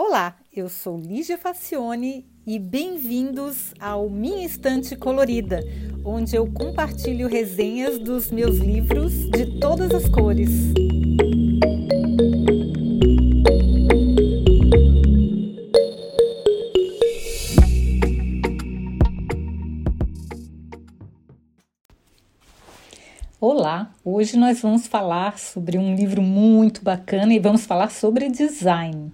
Olá, eu sou Lígia Facione e bem-vindos ao Minha Estante Colorida, onde eu compartilho resenhas dos meus livros de todas as cores. Olá, hoje nós vamos falar sobre um livro muito bacana e vamos falar sobre design.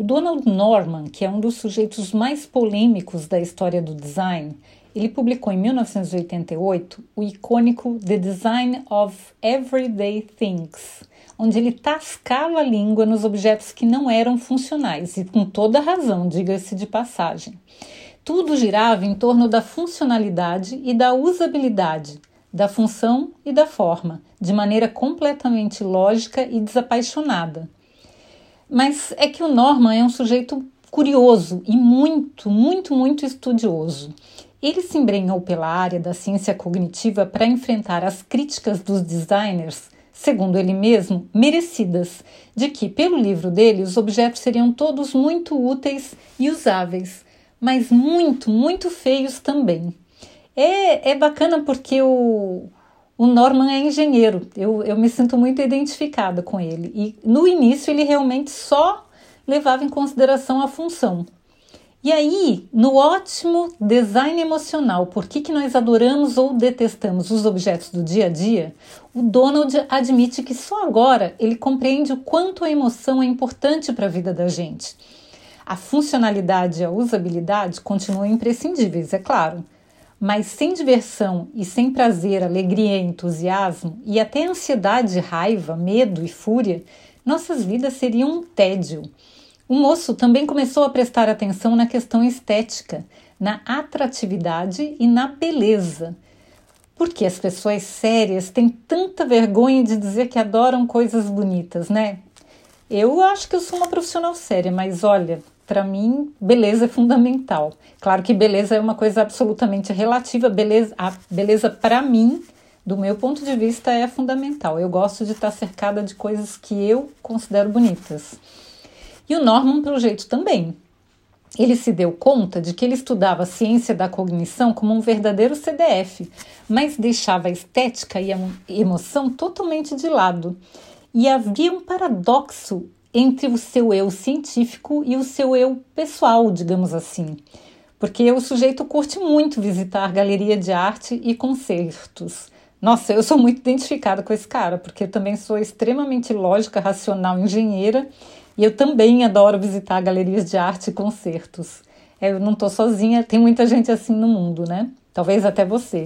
O Donald Norman, que é um dos sujeitos mais polêmicos da história do design, ele publicou em 1988 o icônico The Design of Everyday Things, onde ele tascava a língua nos objetos que não eram funcionais, e com toda razão, diga-se de passagem. Tudo girava em torno da funcionalidade e da usabilidade, da função e da forma, de maneira completamente lógica e desapaixonada. Mas é que o Norman é um sujeito curioso e muito, muito, muito estudioso. Ele se embrenhou pela área da ciência cognitiva para enfrentar as críticas dos designers, segundo ele mesmo, merecidas, de que, pelo livro dele, os objetos seriam todos muito úteis e usáveis, mas muito, muito feios também. É, é bacana porque o, o Norman é engenheiro, eu, eu me sinto muito identificada com ele. E no início ele realmente só levava em consideração a função. E aí, no ótimo design emocional, por que, que nós adoramos ou detestamos os objetos do dia a dia, o Donald admite que só agora ele compreende o quanto a emoção é importante para a vida da gente. A funcionalidade e a usabilidade continuam imprescindíveis, é claro mas sem diversão e sem prazer, alegria e entusiasmo, e até ansiedade, raiva, medo e fúria, nossas vidas seriam um tédio. O moço também começou a prestar atenção na questão estética, na atratividade e na beleza. Porque as pessoas sérias têm tanta vergonha de dizer que adoram coisas bonitas, né? Eu acho que eu sou uma profissional séria, mas olha, para mim, beleza é fundamental. Claro que beleza é uma coisa absolutamente relativa, beleza, a beleza para mim, do meu ponto de vista, é fundamental. Eu gosto de estar cercada de coisas que eu considero bonitas. E o Norman, pelo jeito, também. Ele se deu conta de que ele estudava a ciência da cognição como um verdadeiro CDF, mas deixava a estética e a emoção totalmente de lado. E havia um paradoxo entre o seu eu científico e o seu eu pessoal, digamos assim. Porque o sujeito curte muito visitar galeria de arte e concertos. Nossa, eu sou muito identificada com esse cara, porque eu também sou extremamente lógica, racional, engenheira, e eu também adoro visitar galerias de arte e concertos. Eu não estou sozinha, tem muita gente assim no mundo, né? Talvez até você.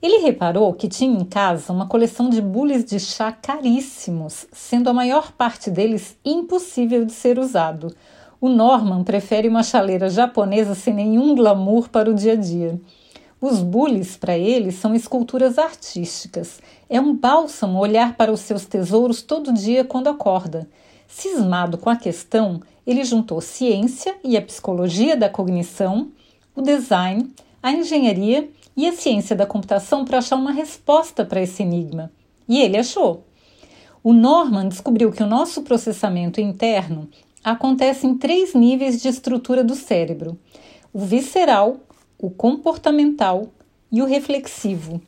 Ele reparou que tinha em casa uma coleção de bules de chá caríssimos, sendo a maior parte deles impossível de ser usado. O Norman prefere uma chaleira japonesa sem nenhum glamour para o dia a dia. Os bules, para ele, são esculturas artísticas. É um bálsamo olhar para os seus tesouros todo dia quando acorda. Cismado com a questão, ele juntou ciência e a psicologia da cognição, o design, a engenharia e a ciência da computação para achar uma resposta para esse enigma. E ele achou. O Norman descobriu que o nosso processamento interno acontece em três níveis de estrutura do cérebro: o visceral, o comportamental e o reflexivo.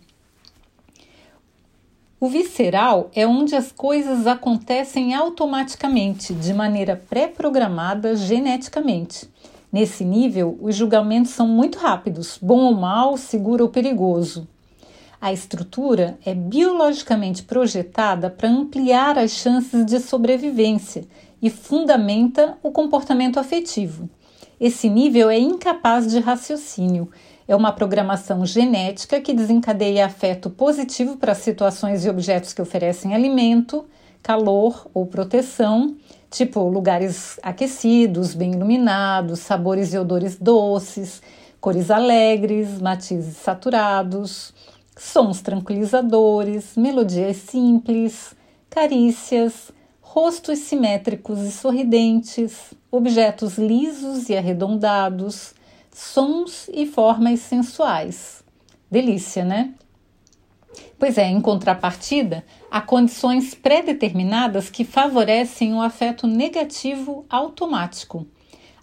O visceral é onde as coisas acontecem automaticamente, de maneira pré-programada geneticamente. Nesse nível, os julgamentos são muito rápidos, bom ou mal, seguro ou perigoso. A estrutura é biologicamente projetada para ampliar as chances de sobrevivência e fundamenta o comportamento afetivo. Esse nível é incapaz de raciocínio. É uma programação genética que desencadeia afeto positivo para situações e objetos que oferecem alimento, calor ou proteção tipo lugares aquecidos, bem iluminados, sabores e odores doces, cores alegres, matizes saturados, sons tranquilizadores, melodias simples, carícias, rostos simétricos e sorridentes, objetos lisos e arredondados, sons e formas sensuais. Delícia, né? Pois é, em contrapartida, há condições pré-determinadas que favorecem o afeto negativo automático.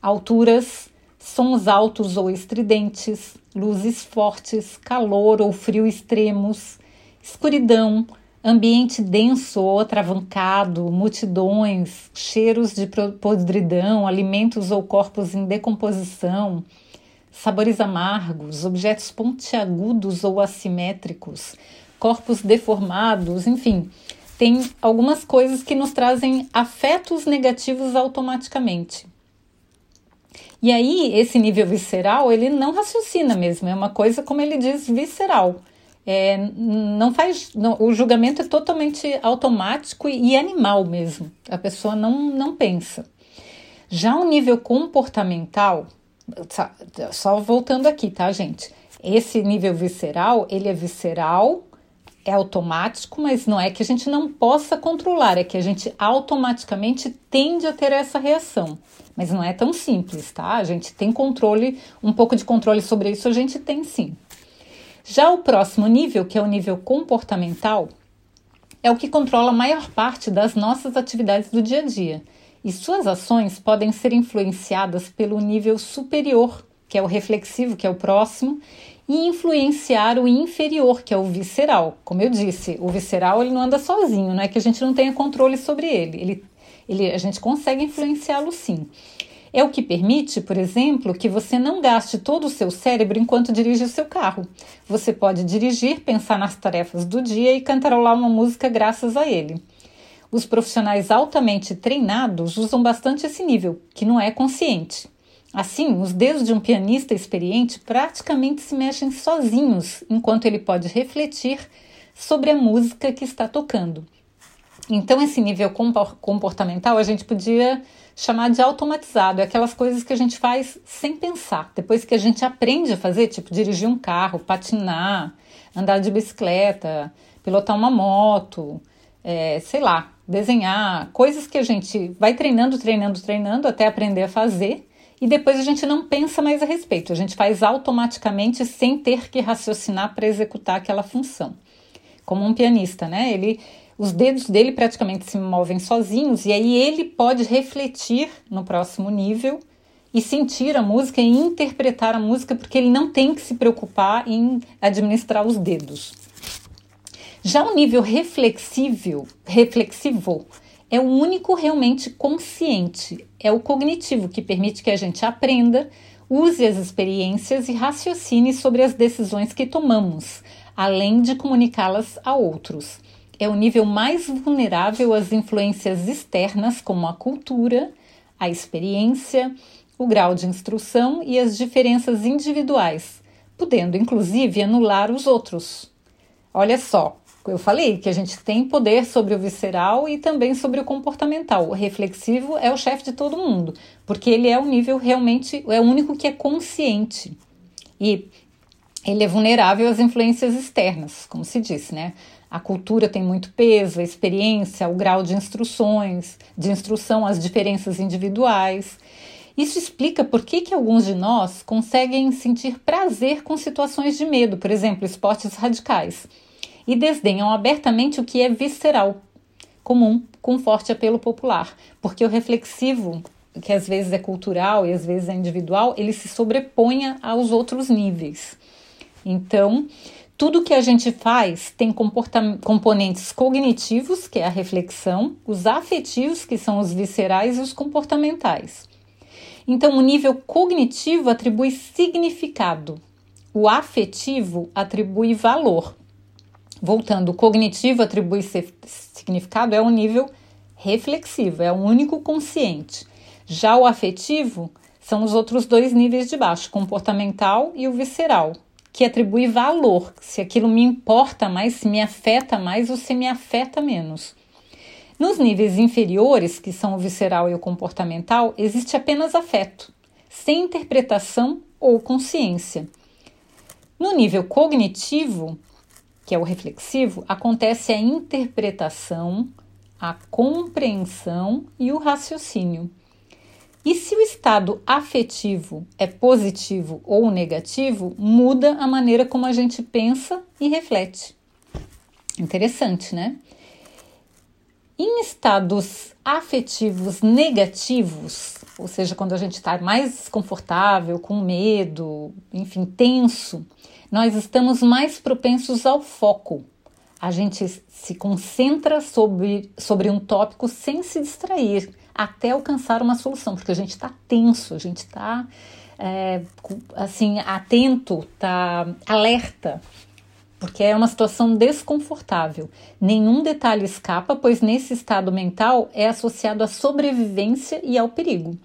Alturas, sons altos ou estridentes, luzes fortes, calor ou frio extremos, escuridão, ambiente denso ou atravancado, multidões, cheiros de podridão, alimentos ou corpos em decomposição, sabores amargos, objetos pontiagudos ou assimétricos, corpos deformados, enfim, tem algumas coisas que nos trazem afetos negativos automaticamente. E aí, esse nível visceral, ele não raciocina mesmo, é uma coisa, como ele diz, visceral. É, não faz, não, o julgamento é totalmente automático e, e animal mesmo. A pessoa não, não pensa. Já o nível comportamental, só voltando aqui, tá, gente? Esse nível visceral, ele é visceral é automático, mas não é que a gente não possa controlar, é que a gente automaticamente tende a ter essa reação. Mas não é tão simples, tá? A gente tem controle, um pouco de controle sobre isso a gente tem sim. Já o próximo nível, que é o nível comportamental, é o que controla a maior parte das nossas atividades do dia a dia. E suas ações podem ser influenciadas pelo nível superior, que é o reflexivo, que é o próximo, e influenciar o inferior, que é o visceral. Como eu disse, o visceral ele não anda sozinho, não é que a gente não tenha controle sobre ele. Ele, ele a gente consegue influenciá-lo sim. É o que permite, por exemplo, que você não gaste todo o seu cérebro enquanto dirige o seu carro. Você pode dirigir, pensar nas tarefas do dia e cantarolar uma música graças a ele. Os profissionais altamente treinados usam bastante esse nível, que não é consciente. Assim, os dedos de um pianista experiente praticamente se mexem sozinhos enquanto ele pode refletir sobre a música que está tocando. Então, esse nível comportamental a gente podia chamar de automatizado, é aquelas coisas que a gente faz sem pensar. Depois que a gente aprende a fazer, tipo dirigir um carro, patinar, andar de bicicleta, pilotar uma moto, é, sei lá, desenhar, coisas que a gente vai treinando, treinando, treinando até aprender a fazer e depois a gente não pensa mais a respeito, a gente faz automaticamente sem ter que raciocinar para executar aquela função. Como um pianista, né? Ele, os dedos dele praticamente se movem sozinhos e aí ele pode refletir no próximo nível e sentir a música e interpretar a música porque ele não tem que se preocupar em administrar os dedos. Já o nível reflexível, reflexivo, é o único realmente consciente, é o cognitivo que permite que a gente aprenda, use as experiências e raciocine sobre as decisões que tomamos, além de comunicá-las a outros. É o nível mais vulnerável às influências externas, como a cultura, a experiência, o grau de instrução e as diferenças individuais, podendo inclusive anular os outros. Olha só, eu falei que a gente tem poder sobre o visceral e também sobre o comportamental. O reflexivo é o chefe de todo mundo, porque ele é o nível realmente, é o único que é consciente. E ele é vulnerável às influências externas, como se disse, né? A cultura tem muito peso, a experiência, o grau de instruções, de instrução, as diferenças individuais. Isso explica por que, que alguns de nós conseguem sentir prazer com situações de medo, por exemplo, esportes radicais e desdenham abertamente o que é visceral, comum, com forte apelo popular, porque o reflexivo, que às vezes é cultural e às vezes é individual, ele se sobreponha aos outros níveis. Então, tudo que a gente faz tem componentes cognitivos, que é a reflexão, os afetivos, que são os viscerais, e os comportamentais. Então, o nível cognitivo atribui significado, o afetivo atribui valor. Voltando, o cognitivo atribui significado é o nível reflexivo, é o único consciente. Já o afetivo são os outros dois níveis de baixo, comportamental e o visceral, que atribui valor, se aquilo me importa mais, se me afeta mais ou se me afeta menos. Nos níveis inferiores, que são o visceral e o comportamental, existe apenas afeto, sem interpretação ou consciência. No nível cognitivo, que é o reflexivo, acontece a interpretação, a compreensão e o raciocínio. E se o estado afetivo é positivo ou negativo, muda a maneira como a gente pensa e reflete. Interessante, né? Em estados afetivos negativos, ou seja, quando a gente está mais desconfortável, com medo, enfim, tenso, nós estamos mais propensos ao foco. A gente se concentra sobre, sobre um tópico sem se distrair, até alcançar uma solução, porque a gente está tenso, a gente está é, assim atento, está alerta porque é uma situação desconfortável. Nenhum detalhe escapa, pois nesse estado mental é associado à sobrevivência e ao perigo.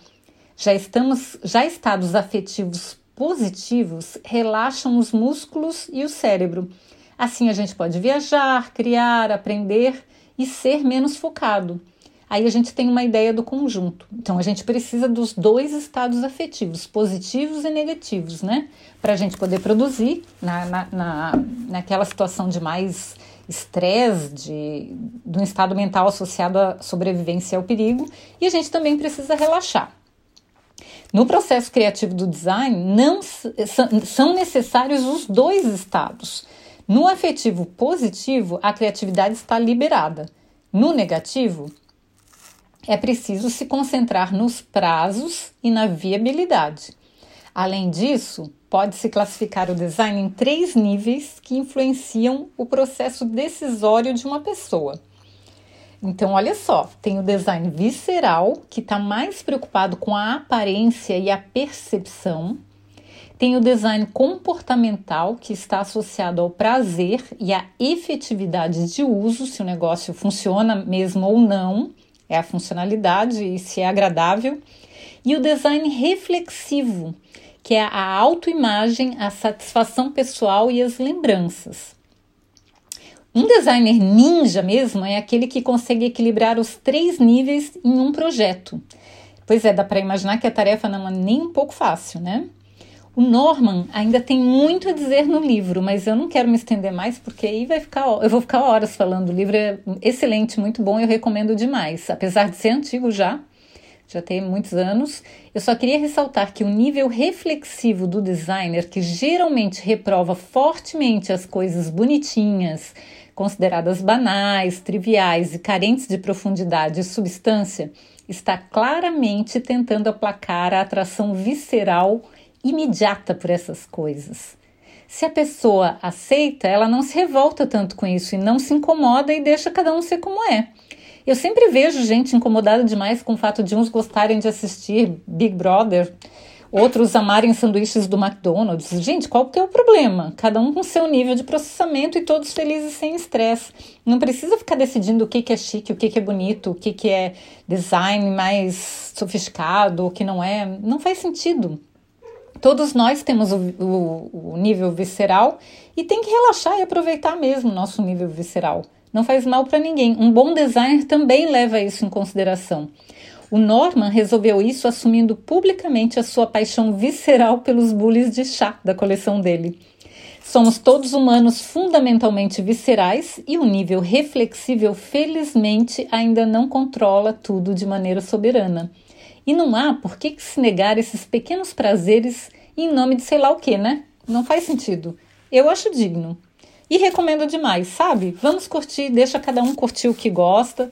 Já estamos, já estados afetivos positivos relaxam os músculos e o cérebro. Assim a gente pode viajar, criar, aprender e ser menos focado aí a gente tem uma ideia do conjunto. Então a gente precisa dos dois estados afetivos, positivos e negativos, né? Para a gente poder produzir na, na, na, naquela situação de mais estresse, de, de um estado mental associado à sobrevivência ao perigo, e a gente também precisa relaxar. No processo criativo do design, não são necessários os dois estados. No afetivo positivo, a criatividade está liberada. No negativo, é preciso se concentrar nos prazos e na viabilidade. Além disso, pode-se classificar o design em três níveis que influenciam o processo decisório de uma pessoa. Então, olha só: tem o design visceral, que está mais preocupado com a aparência e a percepção. Tem o design comportamental, que está associado ao prazer e à efetividade de uso, se o negócio funciona mesmo ou não é a funcionalidade e se é agradável, e o design reflexivo, que é a autoimagem, a satisfação pessoal e as lembranças. Um designer ninja mesmo é aquele que consegue equilibrar os três níveis em um projeto. Pois é, dá para imaginar que a tarefa não é nem um pouco fácil, né? O Norman ainda tem muito a dizer no livro, mas eu não quero me estender mais porque aí vai ficar, eu vou ficar horas falando. O livro é excelente, muito bom, eu recomendo demais. Apesar de ser antigo já, já tem muitos anos, eu só queria ressaltar que o nível reflexivo do designer, que geralmente reprova fortemente as coisas bonitinhas, consideradas banais, triviais e carentes de profundidade e substância, está claramente tentando aplacar a atração visceral imediata por essas coisas. Se a pessoa aceita, ela não se revolta tanto com isso e não se incomoda e deixa cada um ser como é. Eu sempre vejo gente incomodada demais com o fato de uns gostarem de assistir Big Brother, outros amarem sanduíches do McDonald's. Gente, qual que é o problema? Cada um com seu nível de processamento e todos felizes sem estresse. Não precisa ficar decidindo o que, que é chique, o que, que é bonito, o que, que é design mais sofisticado, o que não é. Não faz sentido. Todos nós temos o, o, o nível visceral e tem que relaxar e aproveitar mesmo o nosso nível visceral. Não faz mal para ninguém. Um bom designer também leva isso em consideração. O Norman resolveu isso assumindo publicamente a sua paixão visceral pelos bullies de chá da coleção dele. Somos todos humanos fundamentalmente viscerais e o nível reflexível, felizmente, ainda não controla tudo de maneira soberana. E não há por que se negar esses pequenos prazeres em nome de sei lá o que, né? Não faz sentido. Eu acho digno. E recomendo demais, sabe? Vamos curtir, deixa cada um curtir o que gosta,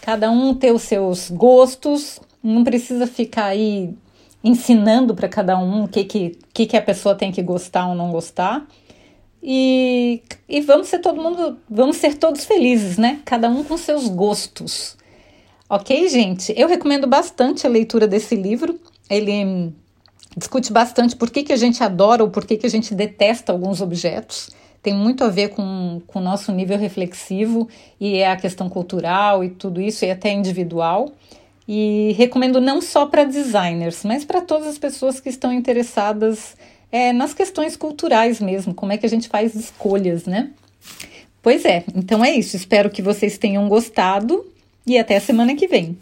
cada um ter os seus gostos, não precisa ficar aí ensinando para cada um o que, que, que, a pessoa tem que gostar ou não gostar. E, e vamos ser todo mundo, vamos ser todos felizes, né? Cada um com seus gostos. Ok, gente? Eu recomendo bastante a leitura desse livro. Ele discute bastante por que, que a gente adora ou por que, que a gente detesta alguns objetos. Tem muito a ver com, com o nosso nível reflexivo e é a questão cultural e tudo isso, e até individual. E recomendo não só para designers, mas para todas as pessoas que estão interessadas é, nas questões culturais mesmo, como é que a gente faz escolhas, né? Pois é, então é isso. Espero que vocês tenham gostado e até a semana que vem.